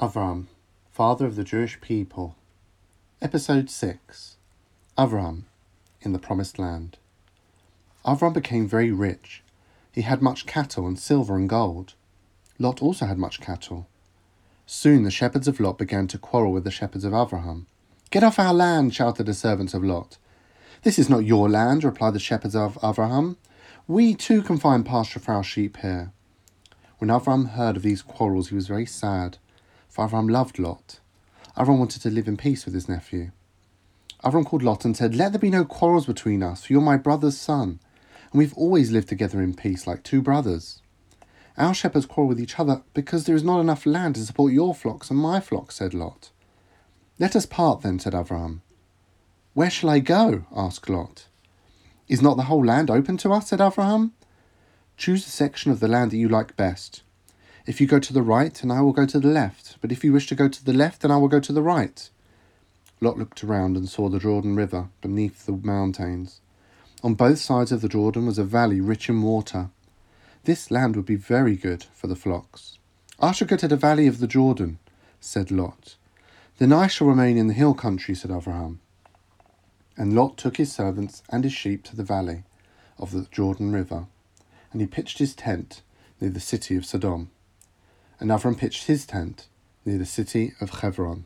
Avram, um, father of the Jewish people. Episode 6 Avram in the Promised Land. Avram became very rich. He had much cattle and silver and gold. Lot also had much cattle. Soon the shepherds of Lot began to quarrel with the shepherds of Abraham. Get off our land, shouted the servants of Lot. This is not your land, replied the shepherds of Abraham. We too can find pasture for our sheep here. When Avram heard of these quarrels, he was very sad for Avram loved Lot. Avram wanted to live in peace with his nephew. Avram called Lot and said, Let there be no quarrels between us, for you're my brother's son, and we've always lived together in peace like two brothers. Our shepherds quarrel with each other because there is not enough land to support your flocks and my flocks, said Lot. Let us part then, said Avram. Where shall I go? asked Lot. Is not the whole land open to us? said Avram. Choose the section of the land that you like best. If you go to the right, and I will go to the left. But if you wish to go to the left, then I will go to the right. Lot looked around and saw the Jordan River beneath the mountains. On both sides of the Jordan was a valley rich in water. This land would be very good for the flocks. I shall go to the valley of the Jordan, said Lot. Then I shall remain in the hill country, said Abraham. And Lot took his servants and his sheep to the valley of the Jordan River, and he pitched his tent near the city of Sodom and Avram pitched his tent near the city of Hebron.